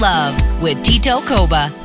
Love with Tito Koba.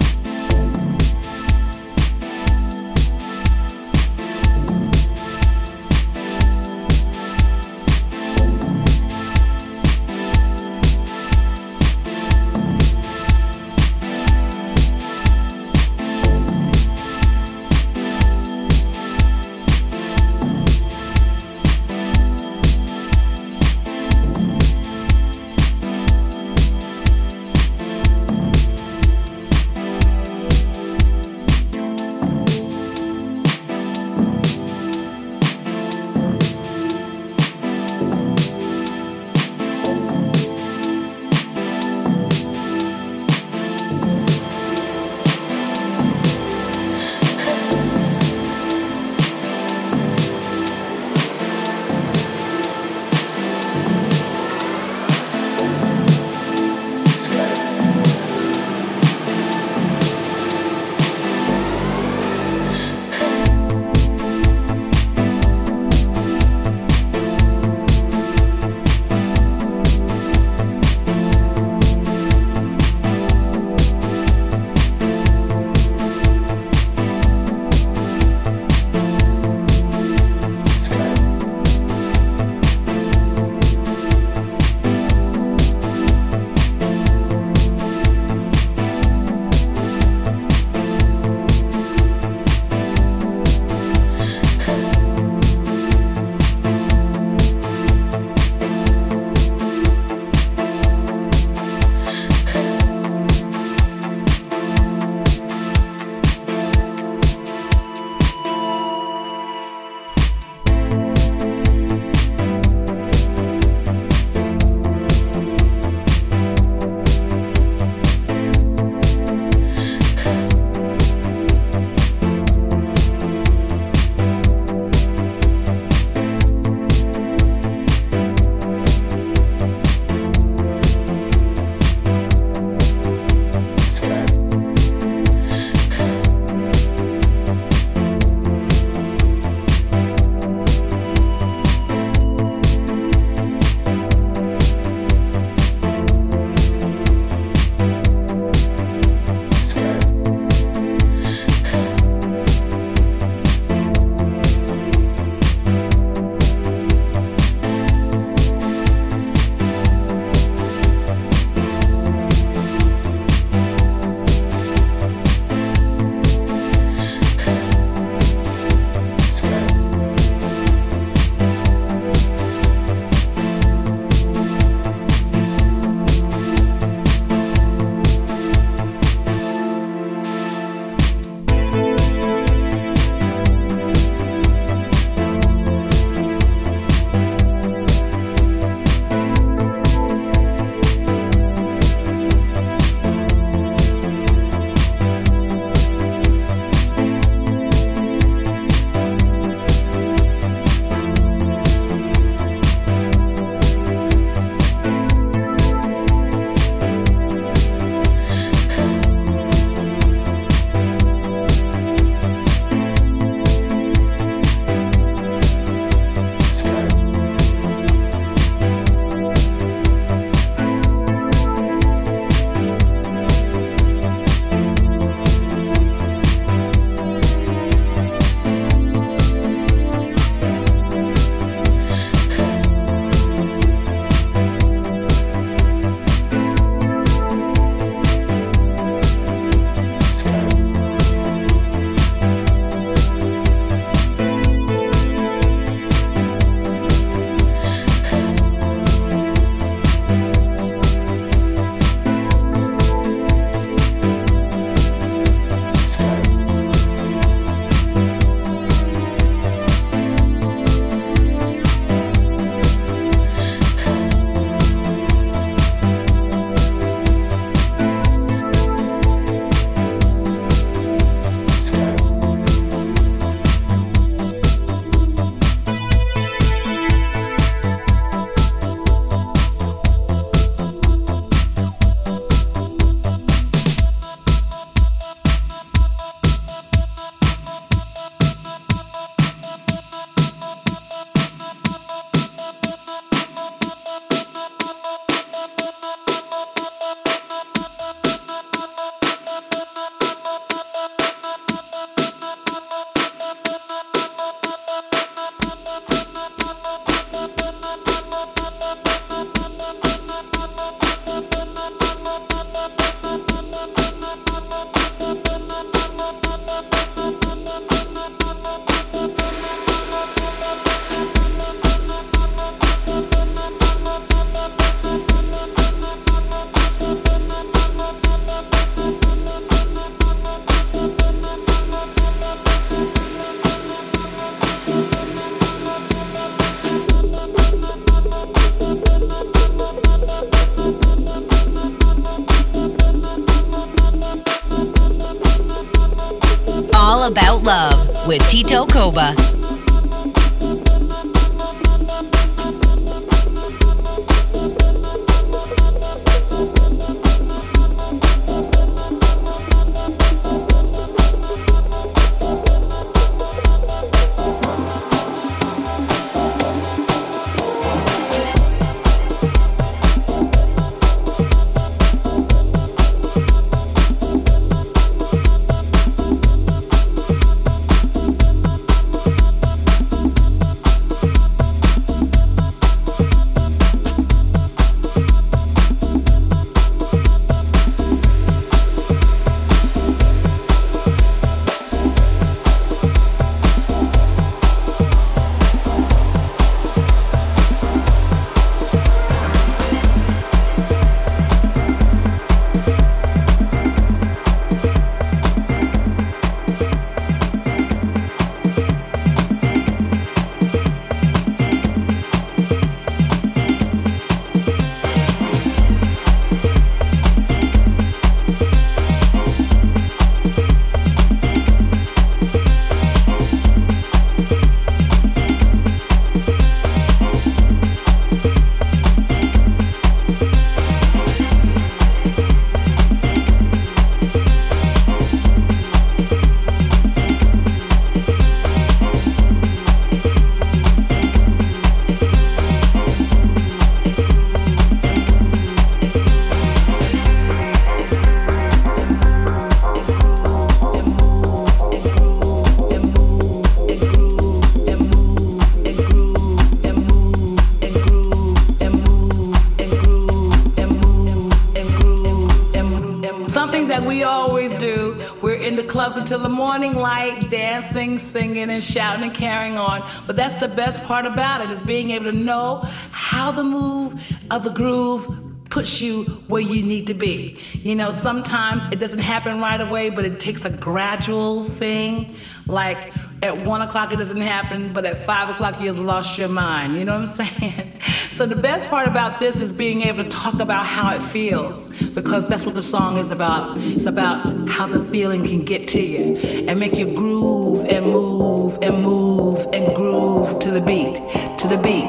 Singing, and shouting and carrying on. But that's the best part about it is being able to know how the move of the groove puts you where you need to be. You know, sometimes it doesn't happen right away, but it takes a gradual thing. Like at one o'clock it doesn't happen, but at five o'clock you've lost your mind. You know what I'm saying? So the best part about this is being able to talk about how it feels, because that's what the song is about. It's about how the feeling can get to you and make you groove and move and move and groove to the beat, to the beat,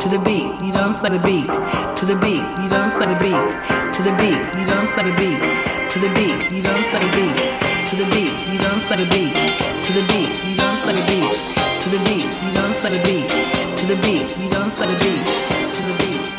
to the beat. You I'm saying? The beat, to the beat. You I'm saying? The beat, to the beat. You I'm saying? The beat, to the beat. You I'm saying? The beat, to the beat. You I'm saying? The beat, to the beat. You I'm saying? The beat, to the beat. You I'm saying? The beat, to the beat. You know what I'm? The beat. Monaco,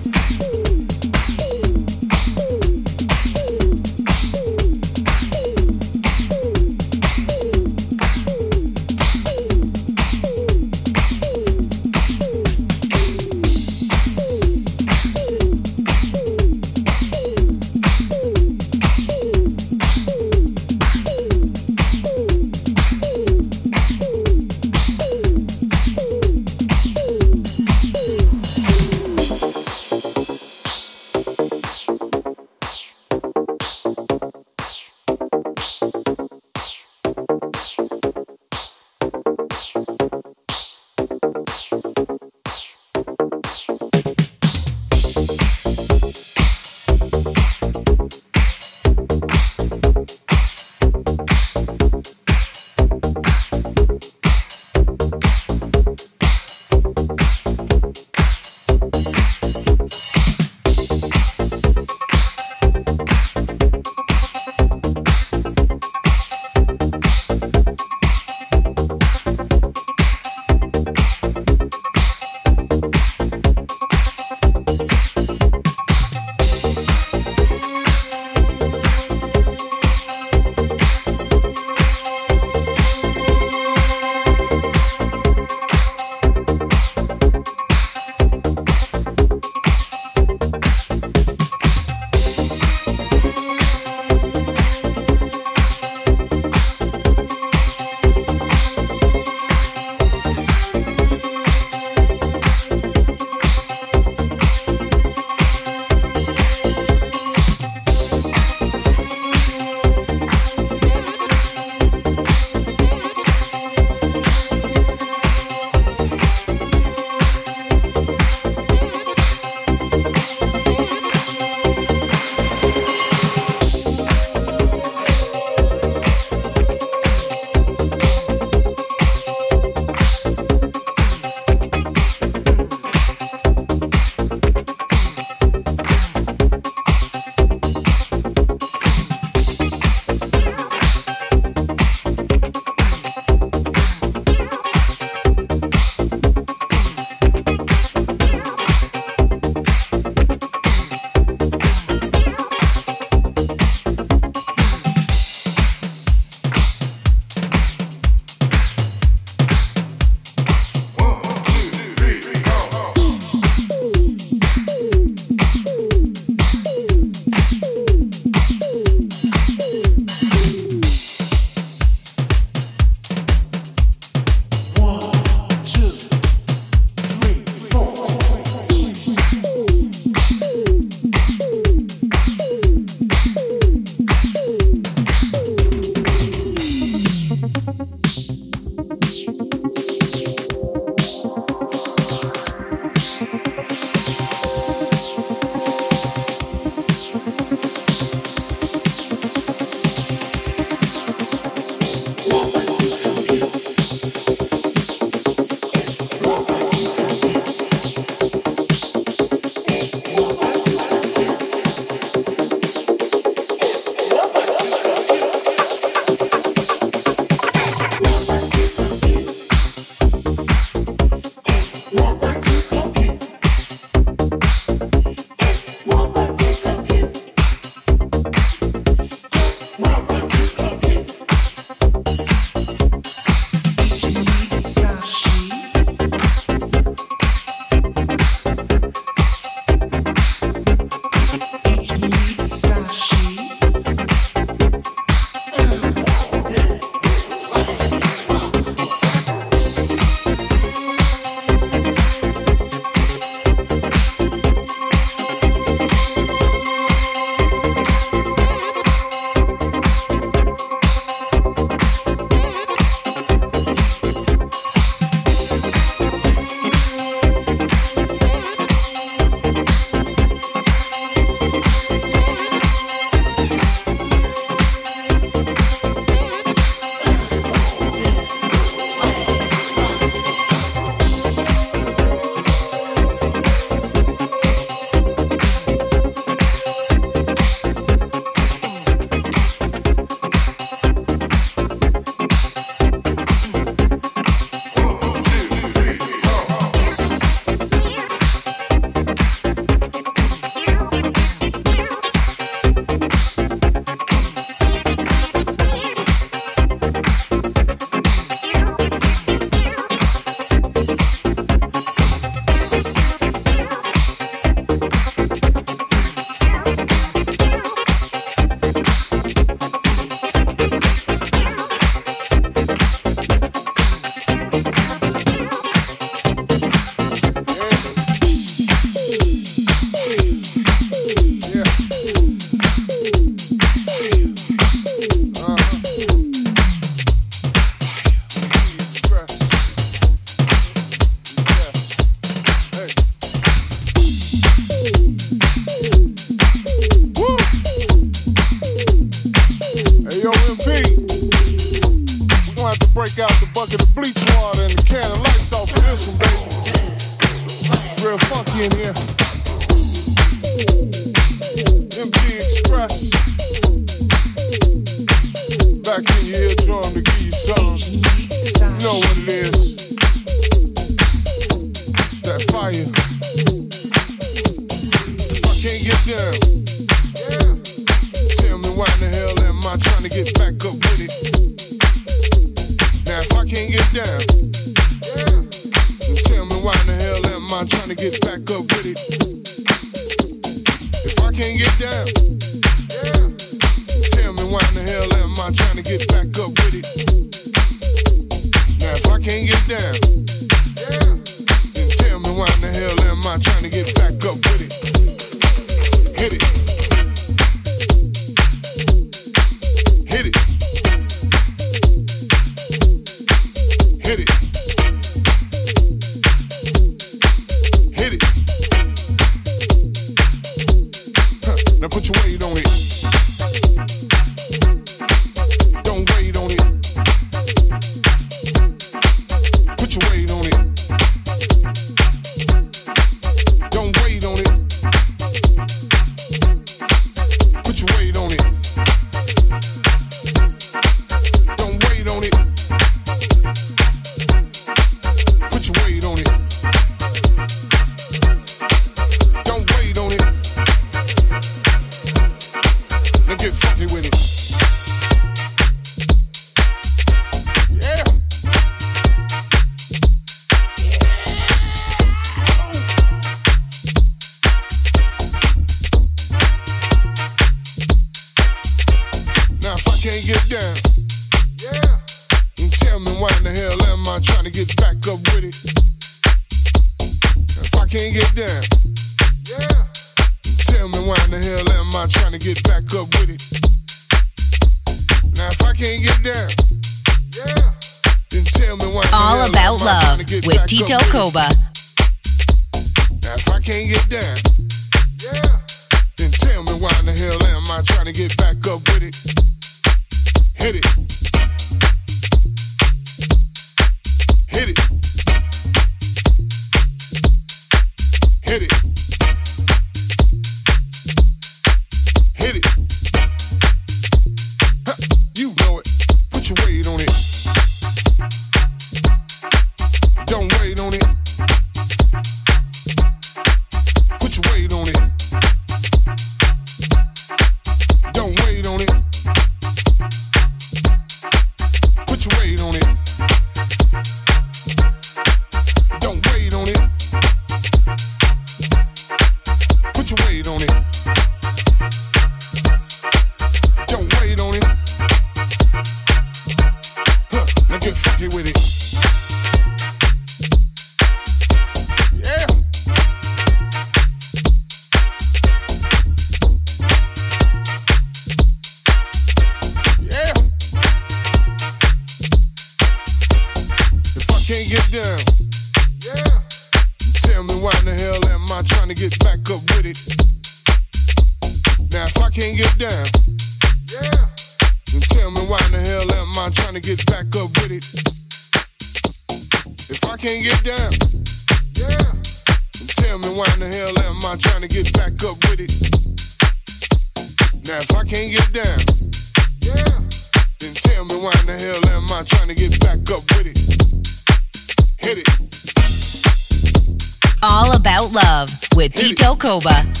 with Tito Koba.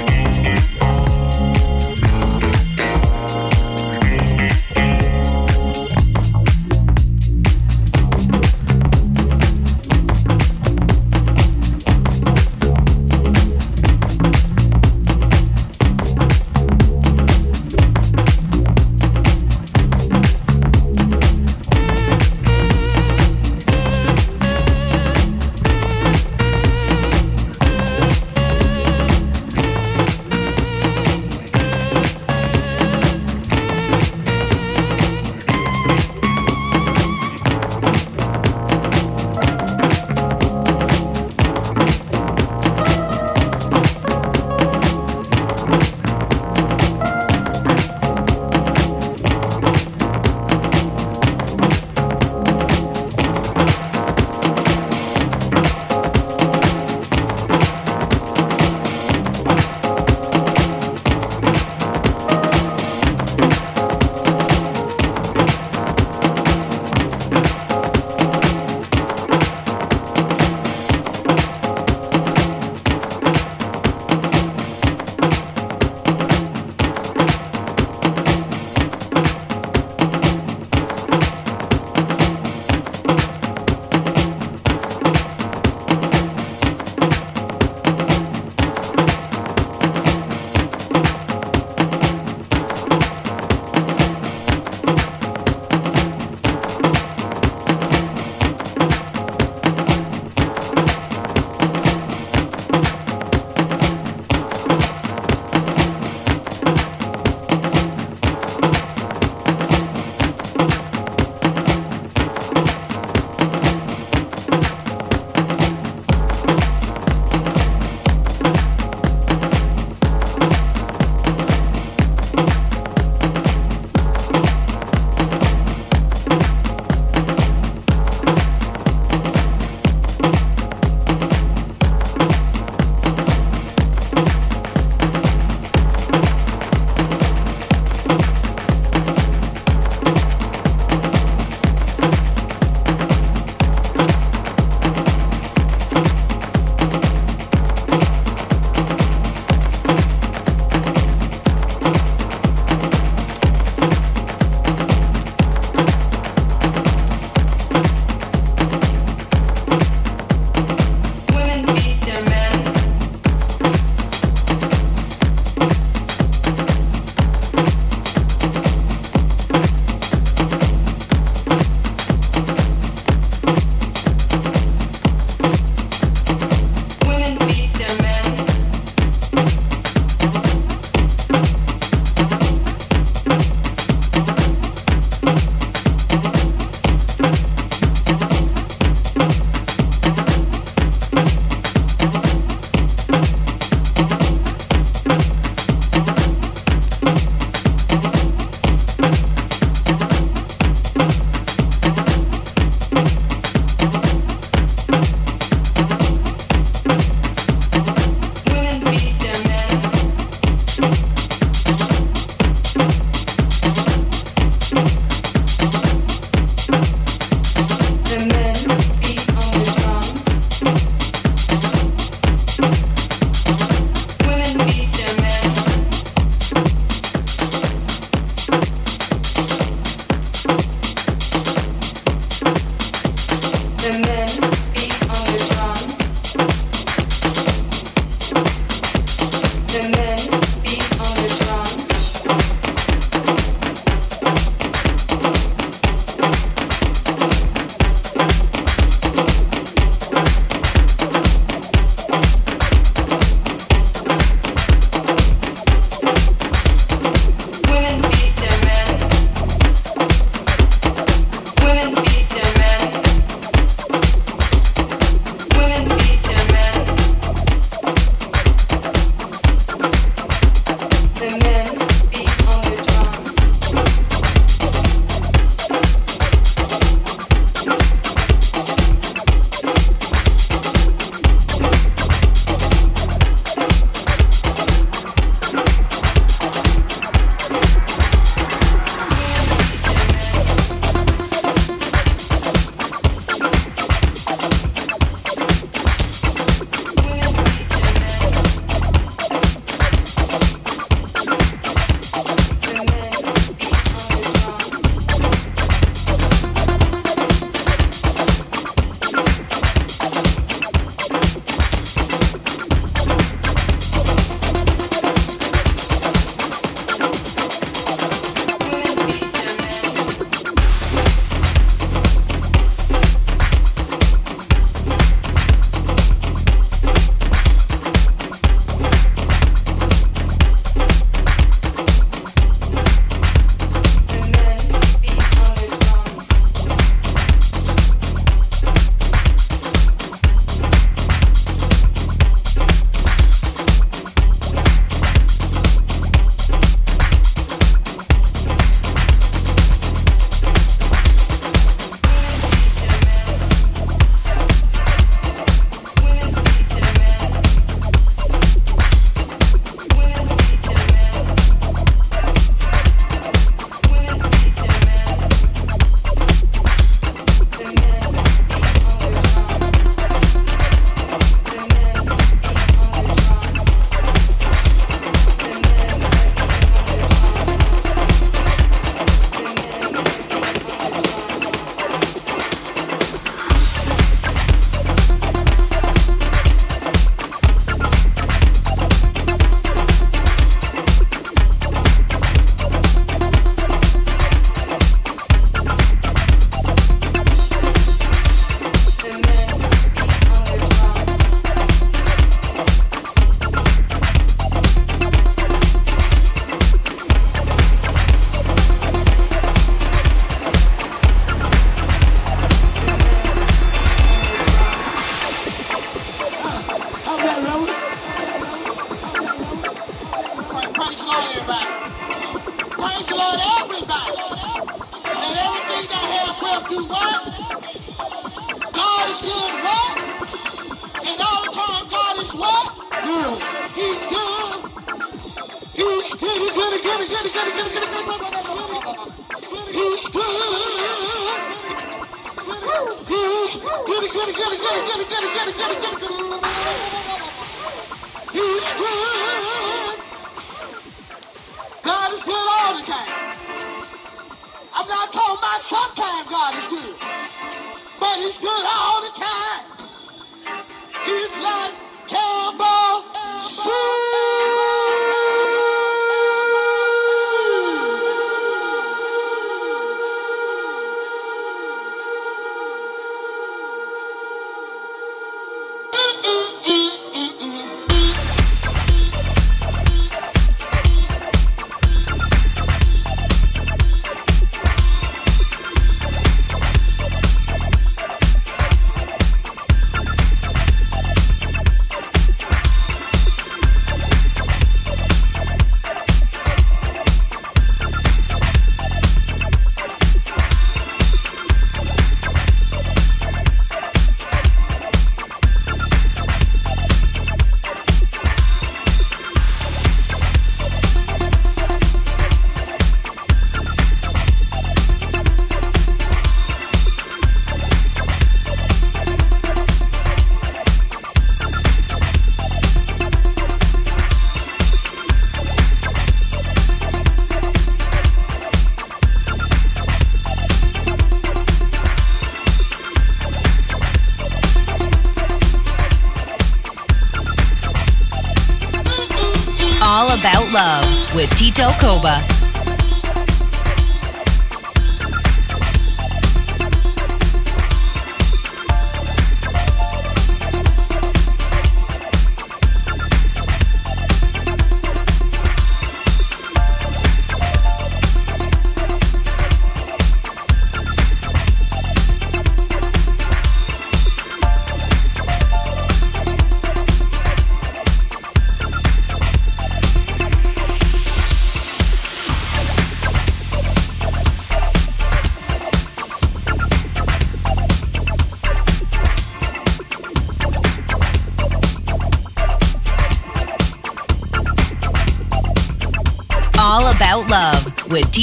He's like Campbell All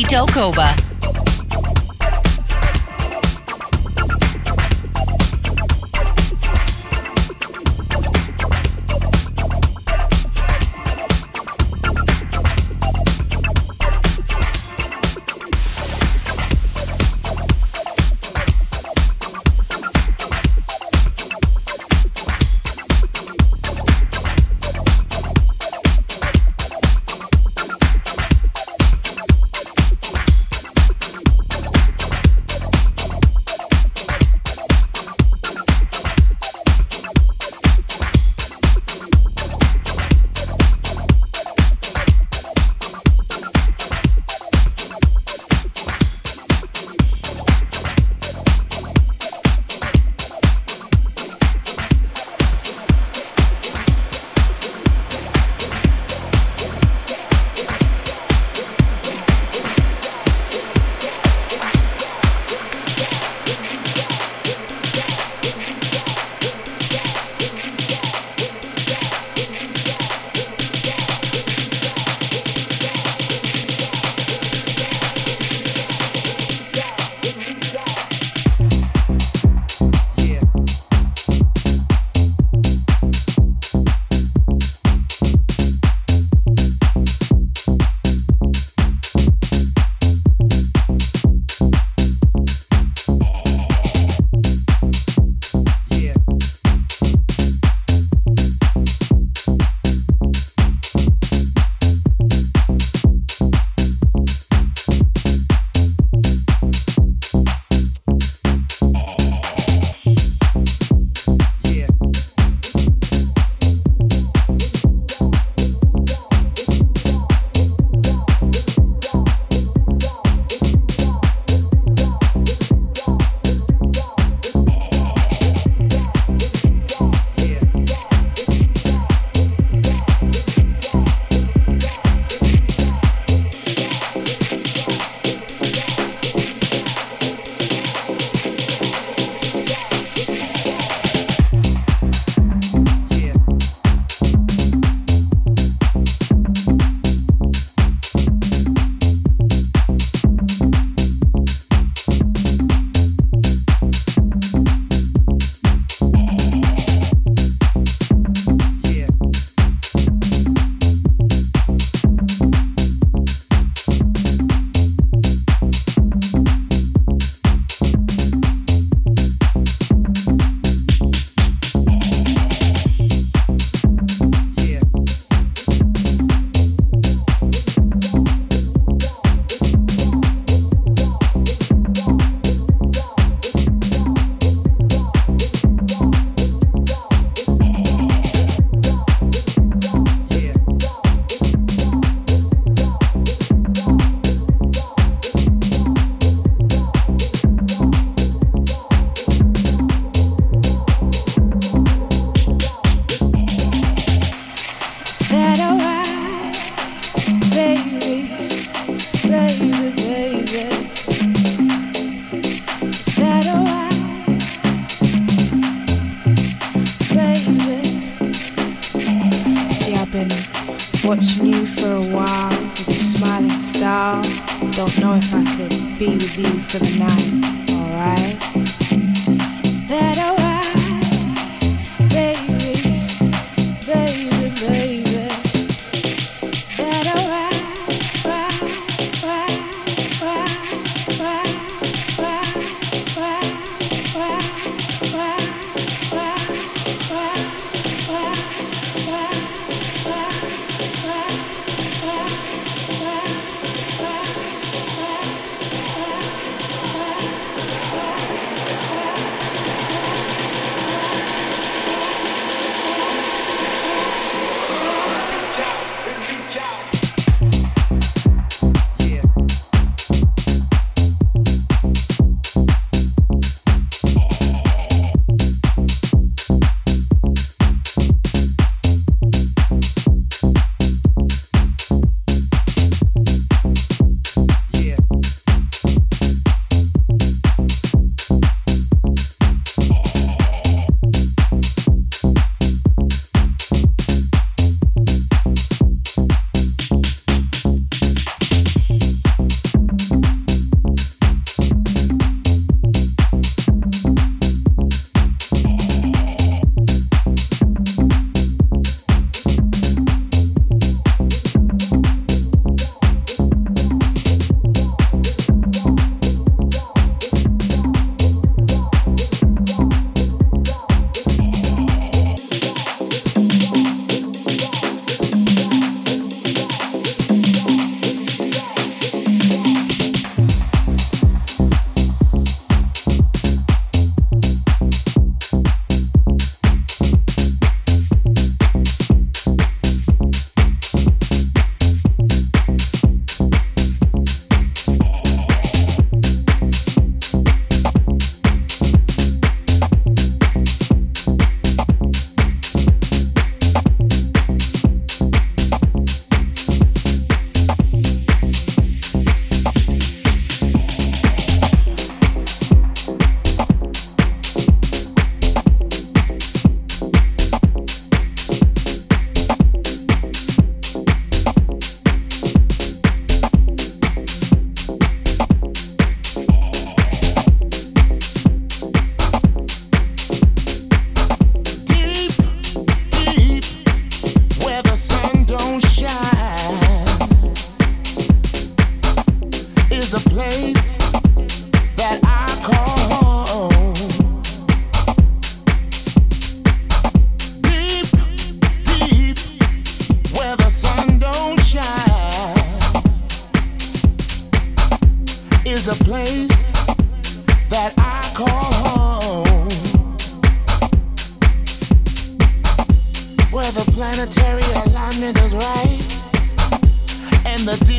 Delcova.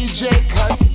DJ cuts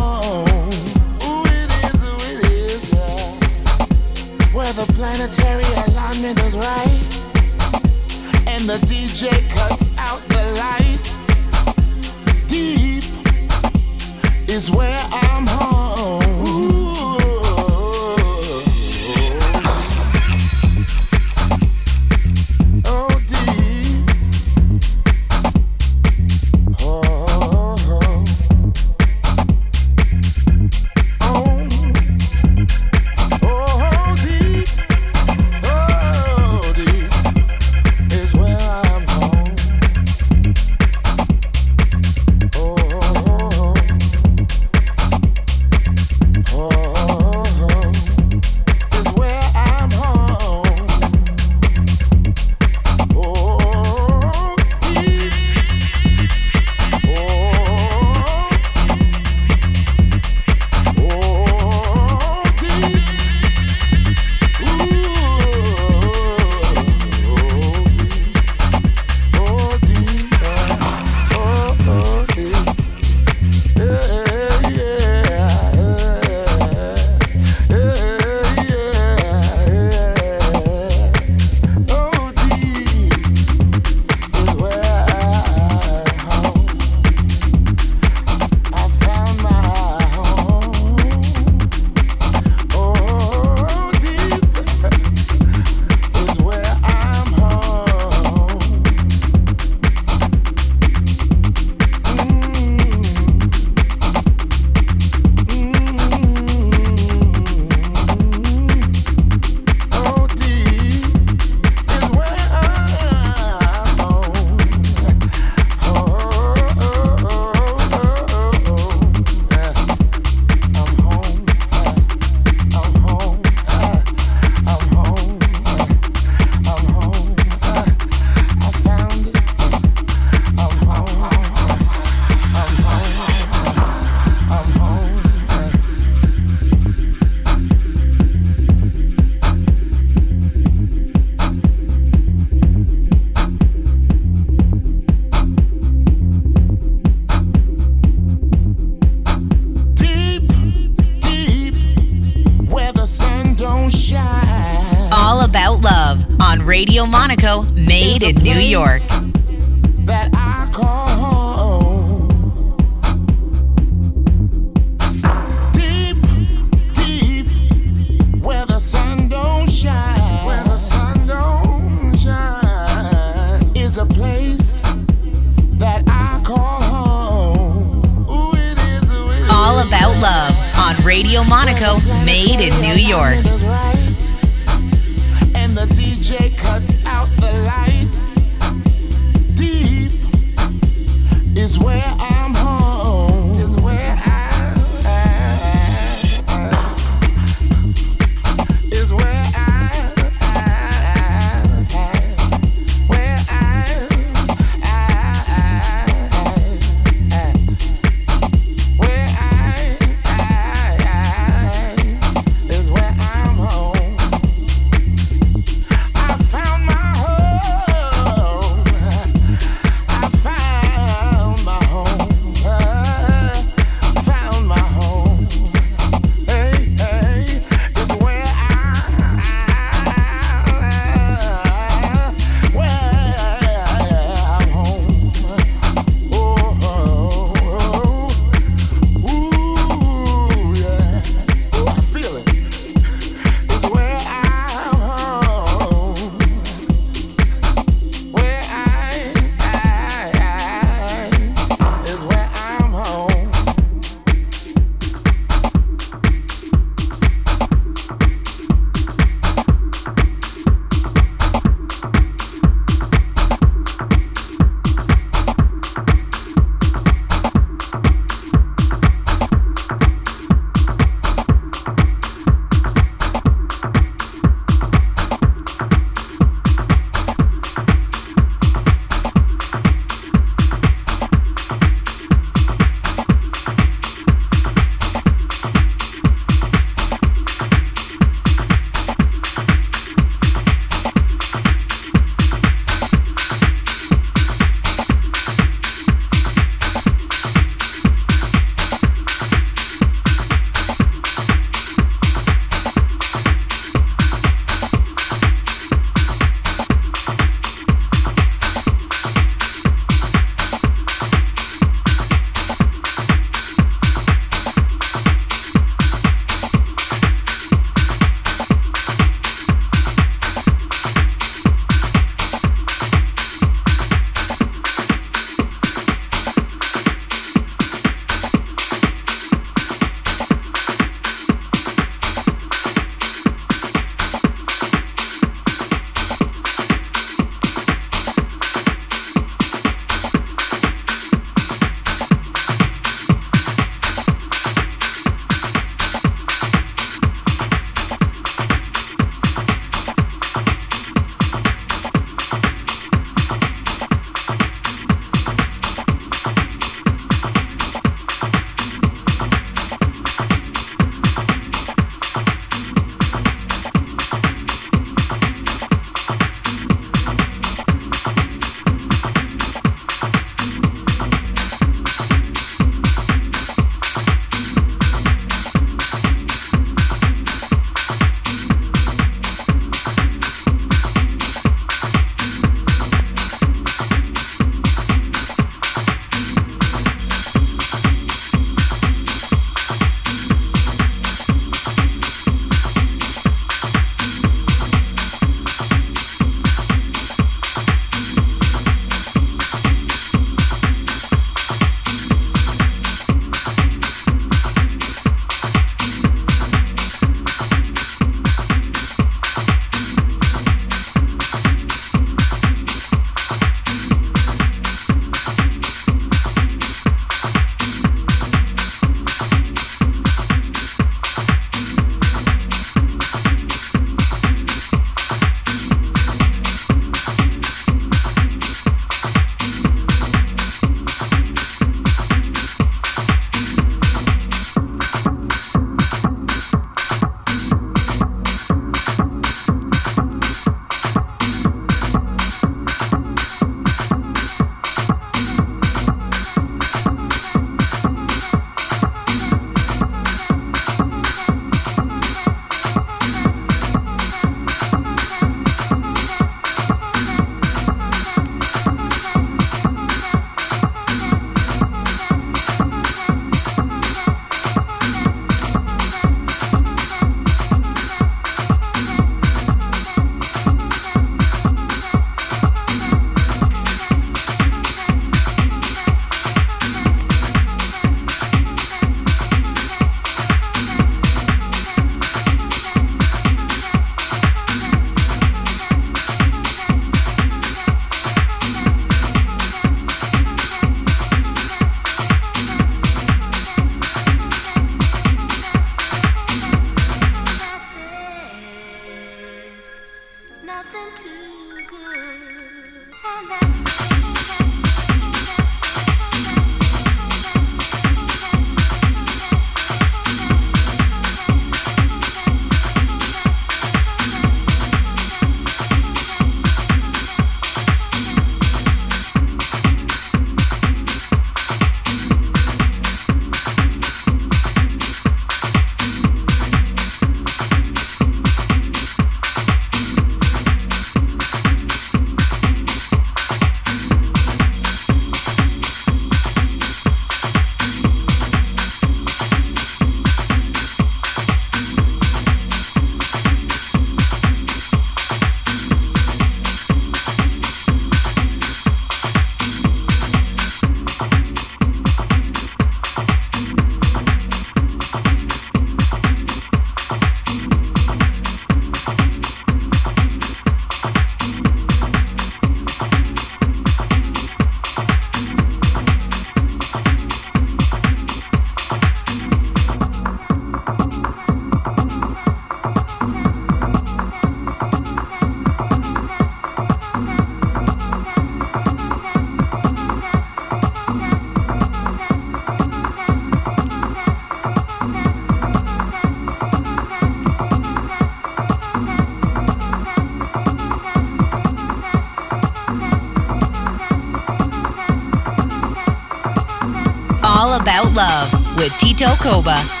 Love with Tito Koba.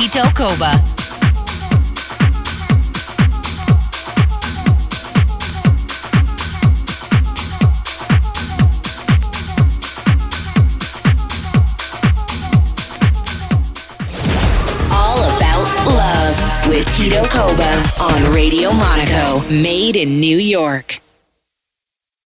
Tito Koba. All about love with Tito Koba on Radio Monaco, made in New York.